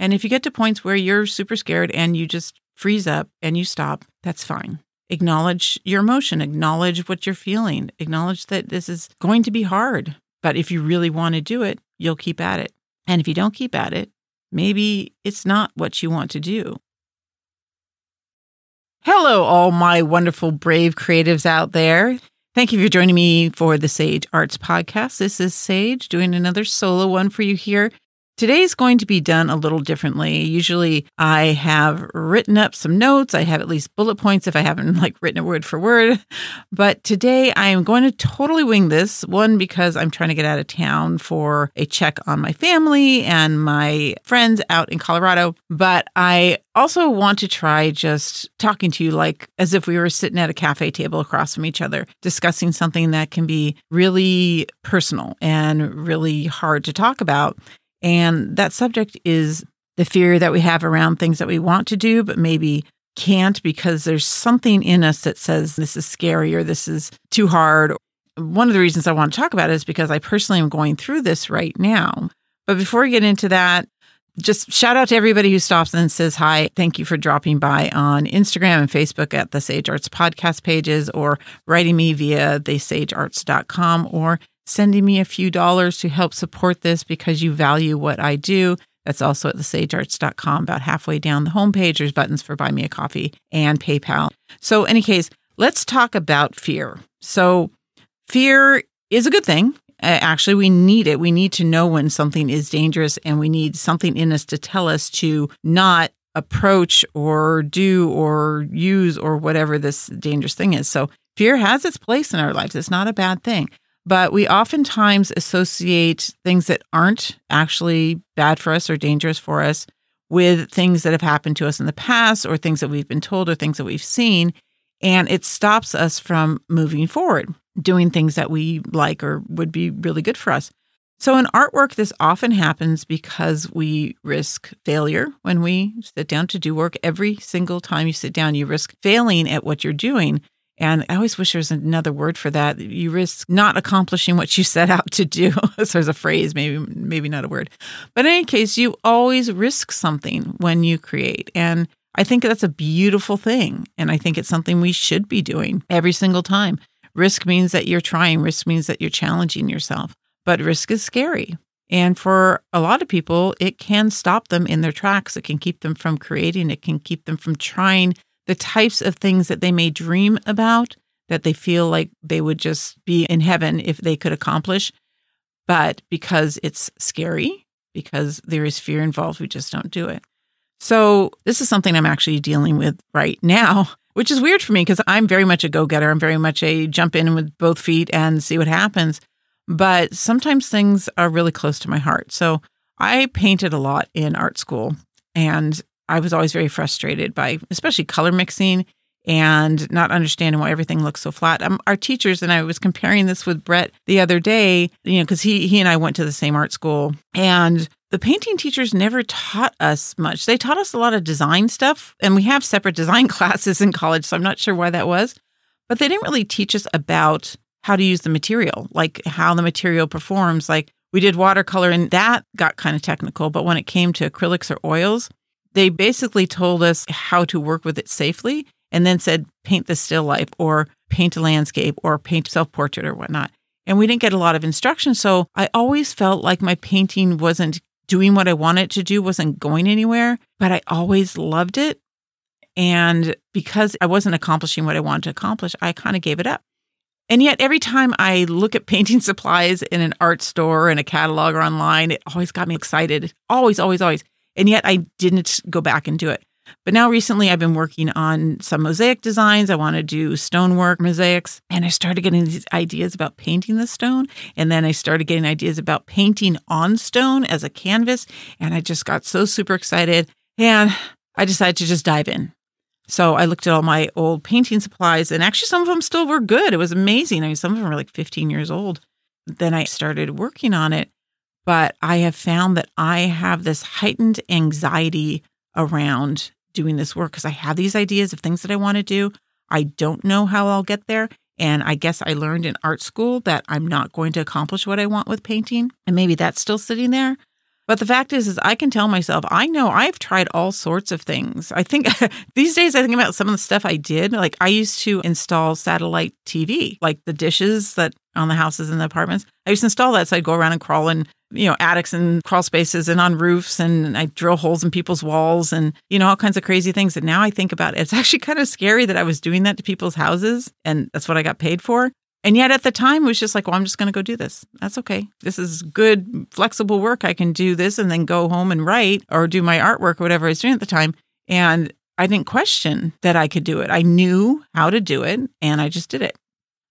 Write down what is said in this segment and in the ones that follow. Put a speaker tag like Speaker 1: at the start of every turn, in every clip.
Speaker 1: And if you get to points where you're super scared and you just freeze up and you stop, that's fine. Acknowledge your emotion, acknowledge what you're feeling, acknowledge that this is going to be hard. But if you really want to do it, you'll keep at it. And if you don't keep at it, maybe it's not what you want to do. Hello, all my wonderful, brave creatives out there. Thank you for joining me for the Sage Arts Podcast. This is Sage doing another solo one for you here Today's going to be done a little differently. Usually I have written up some notes. I have at least bullet points if I haven't like written it word for word. But today I am going to totally wing this. One, because I'm trying to get out of town for a check on my family and my friends out in Colorado. But I also want to try just talking to you like as if we were sitting at a cafe table across from each other, discussing something that can be really personal and really hard to talk about. And that subject is the fear that we have around things that we want to do, but maybe can't because there's something in us that says this is scary or this is too hard. One of the reasons I want to talk about it is because I personally am going through this right now. But before we get into that, just shout out to everybody who stops and says hi. Thank you for dropping by on Instagram and Facebook at the Sage Arts podcast pages or writing me via thesagearts.com or sending me a few dollars to help support this because you value what I do. That's also at thesagearts.com. About halfway down the homepage, there's buttons for Buy Me a Coffee and PayPal. So, any case, let's talk about fear. So, fear is a good thing. Actually, we need it. We need to know when something is dangerous and we need something in us to tell us to not approach or do or use or whatever this dangerous thing is. So, fear has its place in our lives. It's not a bad thing. But we oftentimes associate things that aren't actually bad for us or dangerous for us with things that have happened to us in the past or things that we've been told or things that we've seen. And it stops us from moving forward, doing things that we like or would be really good for us. So, in artwork, this often happens because we risk failure when we sit down to do work. Every single time you sit down, you risk failing at what you're doing. And I always wish there was another word for that. You risk not accomplishing what you set out to do. so there's a phrase, maybe maybe not a word. But in any case, you always risk something when you create. And I think that's a beautiful thing. And I think it's something we should be doing every single time. Risk means that you're trying, risk means that you're challenging yourself. But risk is scary. And for a lot of people, it can stop them in their tracks. It can keep them from creating. It can keep them from trying the types of things that they may dream about that they feel like they would just be in heaven if they could accomplish. But because it's scary, because there is fear involved, we just don't do it. So, this is something I'm actually dealing with right now, which is weird for me because I'm very much a go getter. I'm very much a jump in with both feet and see what happens. But sometimes things are really close to my heart. So, I painted a lot in art school and I was always very frustrated by, especially color mixing and not understanding why everything looks so flat. Um, our teachers and I was comparing this with Brett the other day, you know, because he he and I went to the same art school, and the painting teachers never taught us much. They taught us a lot of design stuff, and we have separate design classes in college, so I'm not sure why that was, but they didn't really teach us about how to use the material, like how the material performs. Like we did watercolor, and that got kind of technical, but when it came to acrylics or oils, they basically told us how to work with it safely and then said, paint the still life or paint a landscape or paint self portrait or whatnot. And we didn't get a lot of instruction. So I always felt like my painting wasn't doing what I wanted to do, wasn't going anywhere, but I always loved it. And because I wasn't accomplishing what I wanted to accomplish, I kind of gave it up. And yet, every time I look at painting supplies in an art store, in a catalog, or online, it always got me excited. Always, always, always. And yet I didn't go back and do it. But now recently I've been working on some mosaic designs. I want to do stonework mosaics. And I started getting these ideas about painting the stone. And then I started getting ideas about painting on stone as a canvas. And I just got so super excited. And I decided to just dive in. So I looked at all my old painting supplies, and actually some of them still were good. It was amazing. I mean, some of them were like 15 years old. Then I started working on it but I have found that I have this heightened anxiety around doing this work because I have these ideas of things that I want to do. I don't know how I'll get there. And I guess I learned in art school that I'm not going to accomplish what I want with painting. And maybe that's still sitting there. But the fact is, is I can tell myself, I know I've tried all sorts of things. I think these days I think about some of the stuff I did. Like I used to install satellite TV, like the dishes that on the houses and the apartments. I used to install that. So I'd go around and crawl in, you know, attics and crawl spaces and on roofs and I drill holes in people's walls and, you know, all kinds of crazy things that now I think about. It's actually kind of scary that I was doing that to people's houses and that's what I got paid for. And yet at the time, it was just like, well, I'm just going to go do this. That's okay. This is good, flexible work. I can do this and then go home and write or do my artwork or whatever I was doing at the time. And I didn't question that I could do it. I knew how to do it and I just did it.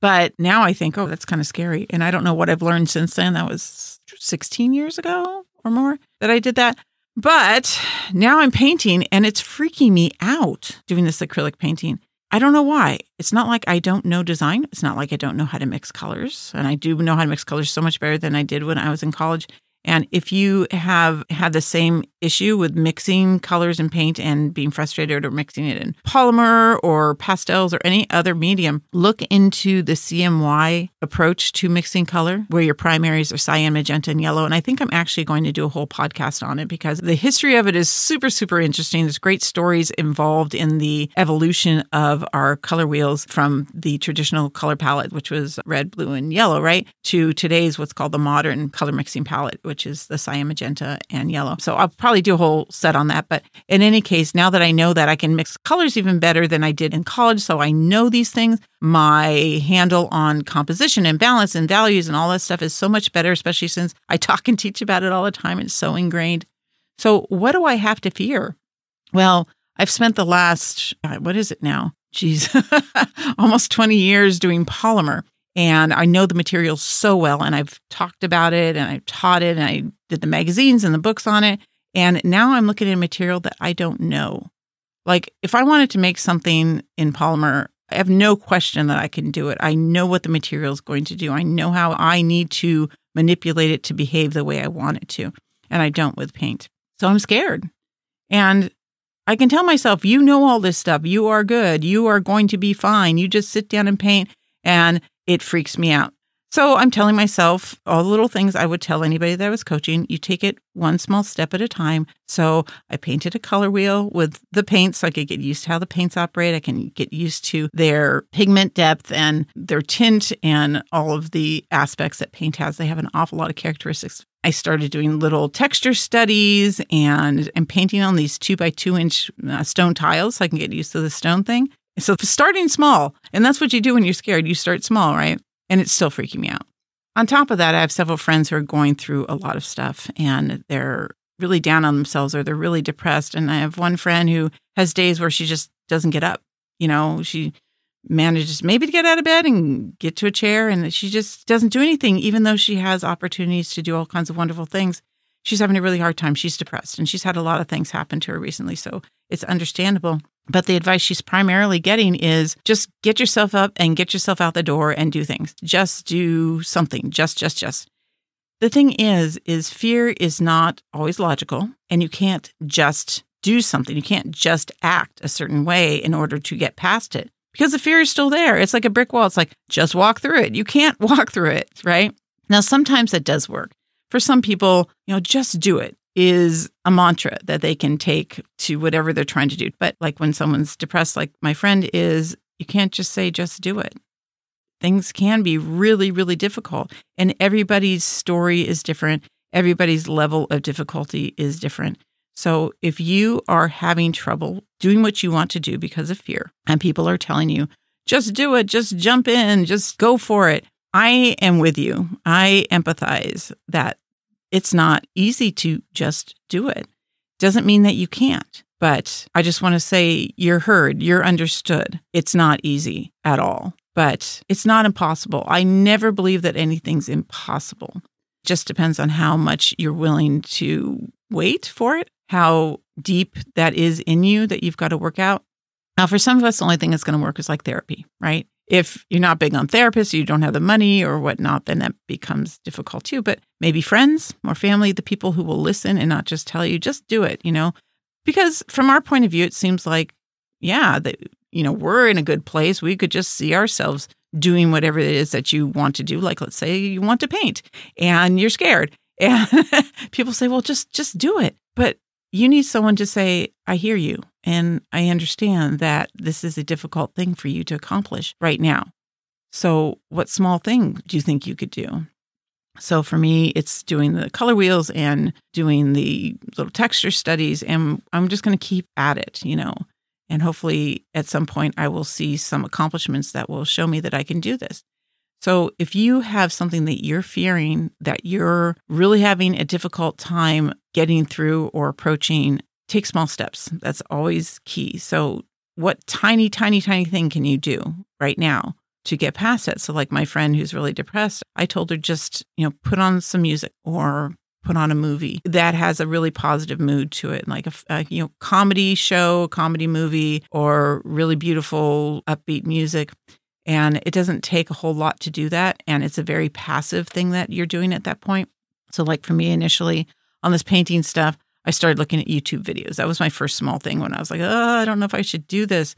Speaker 1: But now I think, oh, that's kind of scary. And I don't know what I've learned since then. That was 16 years ago or more that I did that. But now I'm painting and it's freaking me out doing this acrylic painting. I don't know why. It's not like I don't know design. It's not like I don't know how to mix colors. And I do know how to mix colors so much better than I did when I was in college. And if you have had the same issue with mixing colors and paint and being frustrated or mixing it in polymer or pastels or any other medium, look into the CMY approach to mixing color, where your primaries are cyan, magenta, and yellow. And I think I'm actually going to do a whole podcast on it because the history of it is super, super interesting. There's great stories involved in the evolution of our color wheels from the traditional color palette, which was red, blue, and yellow, right, to today's what's called the modern color mixing palette which is the cyan, magenta, and yellow. So I'll probably do a whole set on that. But in any case, now that I know that I can mix colors even better than I did in college, so I know these things, my handle on composition and balance and values and all that stuff is so much better, especially since I talk and teach about it all the time. It's so ingrained. So, what do I have to fear? Well, I've spent the last, uh, what is it now? Geez, almost 20 years doing polymer. And I know the material so well, and I've talked about it and I've taught it and I did the magazines and the books on it. And now I'm looking at a material that I don't know. Like if I wanted to make something in polymer, I have no question that I can do it. I know what the material is going to do. I know how I need to manipulate it to behave the way I want it to. And I don't with paint. So I'm scared. And I can tell myself, you know all this stuff. You are good. You are going to be fine. You just sit down and paint. And it freaks me out. So I'm telling myself all the little things I would tell anybody that I was coaching. You take it one small step at a time. So I painted a color wheel with the paints so I could get used to how the paints operate. I can get used to their pigment depth and their tint and all of the aspects that paint has. They have an awful lot of characteristics. I started doing little texture studies and and painting on these two by two inch uh, stone tiles so I can get used to the stone thing. So starting small, and that's what you do when you're scared. You start small, right? And it's still freaking me out. On top of that, I have several friends who are going through a lot of stuff and they're really down on themselves or they're really depressed. And I have one friend who has days where she just doesn't get up. You know, she manages maybe to get out of bed and get to a chair and she just doesn't do anything, even though she has opportunities to do all kinds of wonderful things. She's having a really hard time. She's depressed and she's had a lot of things happen to her recently. So it's understandable. But the advice she's primarily getting is just get yourself up and get yourself out the door and do things. Just do something. Just, just, just. The thing is, is fear is not always logical and you can't just do something. You can't just act a certain way in order to get past it because the fear is still there. It's like a brick wall. It's like, just walk through it. You can't walk through it, right? Now, sometimes it does work. For some people, you know, just do it is a mantra that they can take to whatever they're trying to do. But like when someone's depressed, like my friend is, you can't just say, just do it. Things can be really, really difficult. And everybody's story is different. Everybody's level of difficulty is different. So if you are having trouble doing what you want to do because of fear, and people are telling you, just do it, just jump in, just go for it. I am with you. I empathize that it's not easy to just do it. Doesn't mean that you can't, but I just want to say you're heard, you're understood. It's not easy at all, but it's not impossible. I never believe that anything's impossible. Just depends on how much you're willing to wait for it, how deep that is in you that you've got to work out. Now, for some of us, the only thing that's going to work is like therapy, right? If you're not big on therapists, you don't have the money or whatnot, then that becomes difficult too. But maybe friends or family, the people who will listen and not just tell you, just do it, you know? Because from our point of view, it seems like, yeah, that, you know, we're in a good place. We could just see ourselves doing whatever it is that you want to do. Like, let's say you want to paint and you're scared And people say, well, just just do it. But you need someone to say, I hear you. And I understand that this is a difficult thing for you to accomplish right now. So, what small thing do you think you could do? So, for me, it's doing the color wheels and doing the little texture studies. And I'm just going to keep at it, you know. And hopefully, at some point, I will see some accomplishments that will show me that I can do this. So, if you have something that you're fearing, that you're really having a difficult time getting through or approaching, take small steps. That's always key. So, what tiny, tiny, tiny thing can you do right now to get past it? So, like my friend who's really depressed, I told her just, you know, put on some music or put on a movie that has a really positive mood to it, like a, a uh, you know comedy show, comedy movie, or really beautiful upbeat music and it doesn't take a whole lot to do that. And it's a very passive thing that you're doing at that point. So, like for me initially on this painting stuff, I started looking at YouTube videos. That was my first small thing when I was like, oh, I don't know if I should do this.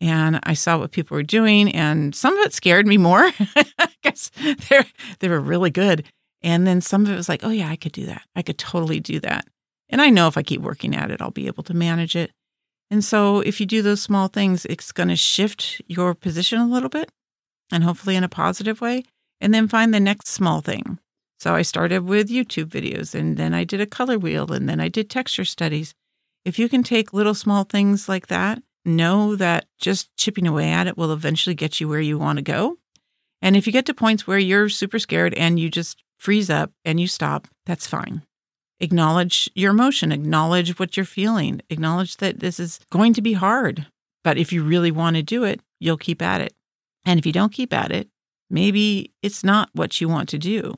Speaker 1: And I saw what people were doing, and some of it scared me more. Guess they they were really good. And then some of it was like, oh, yeah, I could do that. I could totally do that. And I know if I keep working at it, I'll be able to manage it. And so if you do those small things, it's going to shift your position a little bit and hopefully in a positive way. And then find the next small thing. So I started with YouTube videos and then I did a color wheel and then I did texture studies. If you can take little small things like that, know that just chipping away at it will eventually get you where you want to go. And if you get to points where you're super scared and you just freeze up and you stop, that's fine acknowledge your emotion, acknowledge what you're feeling, acknowledge that this is going to be hard. But if you really want to do it, you'll keep at it. And if you don't keep at it, maybe it's not what you want to do.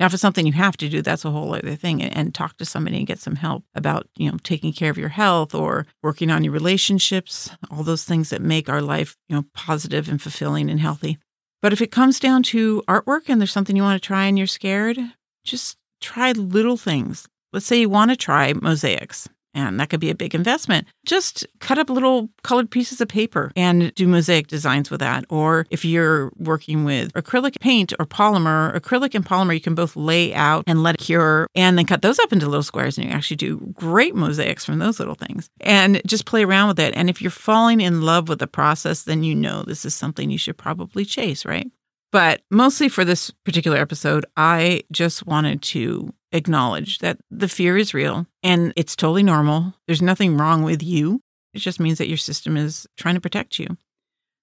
Speaker 1: Now, if it's something you have to do, that's a whole other thing. And, talk to somebody and get some help about, you know, taking care of your health or working on your relationships, all those things that make our life, you know, positive and fulfilling and healthy. But if it comes down to artwork and there's something you want to try and you're scared, just try little things. Let's say you want to try mosaics. And that could be a big investment. Just cut up little colored pieces of paper and do mosaic designs with that. Or if you're working with acrylic paint or polymer, acrylic and polymer, you can both lay out and let it cure and then cut those up into little squares. And you actually do great mosaics from those little things and just play around with it. And if you're falling in love with the process, then you know this is something you should probably chase, right? But mostly for this particular episode, I just wanted to acknowledge that the fear is real and it's totally normal. There's nothing wrong with you. It just means that your system is trying to protect you.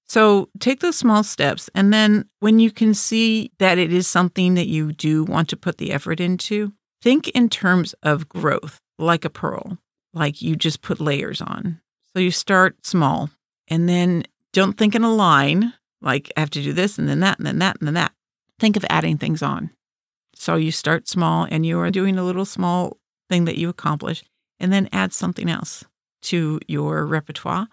Speaker 1: So take those small steps. And then when you can see that it is something that you do want to put the effort into, think in terms of growth, like a pearl, like you just put layers on. So you start small and then don't think in a line like I have to do this and then that and then that and then that. Think of adding things on. So you start small and you are doing a little small thing that you accomplish and then add something else to your repertoire.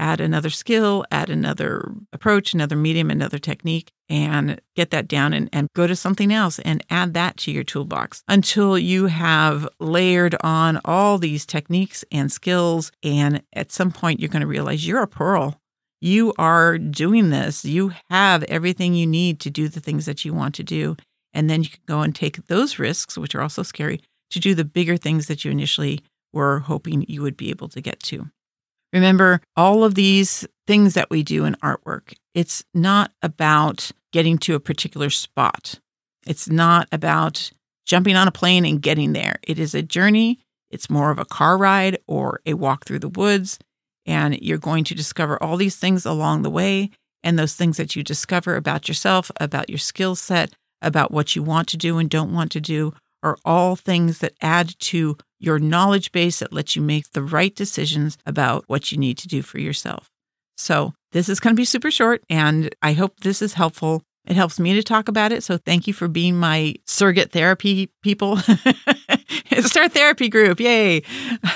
Speaker 1: Add another skill, add another approach, another medium, another technique, and get that down and, and go to something else and add that to your toolbox until you have layered on all these techniques and skills. And at some point, you're going to realize you're a pearl you are doing this. You have everything you need to do the things that you want to do. And then you can go and take those risks, which are also scary, to do the bigger things that you initially were hoping you would be able to get to. Remember, all of these things that we do in artwork, it's not about getting to a particular spot. It's not about jumping on a plane and getting there. It is a journey. It's more of a car ride or a walk through the woods. And you're going to discover all these things along the way. And those things that you discover about yourself, about your skill set, about what you want to do and don't want to do are all things that add to your knowledge base that lets you make the right decisions about what you need to do for yourself. So, this is going to be super short, and I hope this is helpful. It helps me to talk about it. So thank you for being my surrogate therapy people. it's our therapy group. Yay.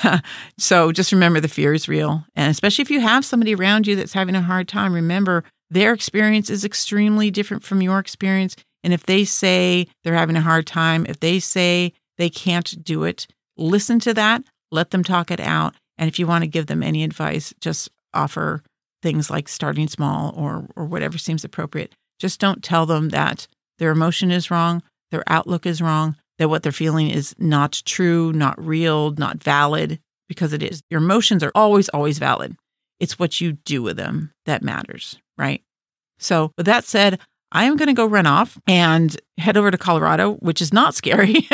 Speaker 1: so just remember the fear is real. And especially if you have somebody around you that's having a hard time, remember their experience is extremely different from your experience. And if they say they're having a hard time, if they say they can't do it, listen to that, let them talk it out. And if you want to give them any advice, just offer things like starting small or or whatever seems appropriate. Just don't tell them that their emotion is wrong, their outlook is wrong. that what they're feeling is not true, not real, not valid, because it is. Your emotions are always, always valid. It's what you do with them that matters, right? So, with that said, I am going to go run off and head over to Colorado, which is not scary,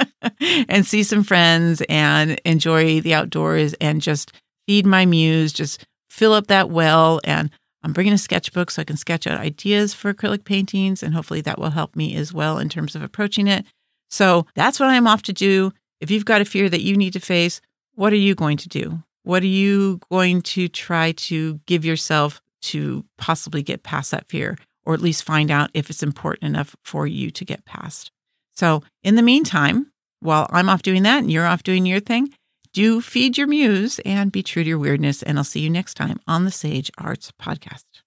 Speaker 1: and see some friends and enjoy the outdoors and just feed my muse, just fill up that well. And I'm bringing a sketchbook so I can sketch out ideas for acrylic paintings. And hopefully that will help me as well in terms of approaching it. So that's what I'm off to do. If you've got a fear that you need to face, what are you going to do? What are you going to try to give yourself to possibly get past that fear, or at least find out if it's important enough for you to get past? So, in the meantime, while I'm off doing that and you're off doing your thing, do feed your muse and be true to your weirdness. And I'll see you next time on the Sage Arts Podcast.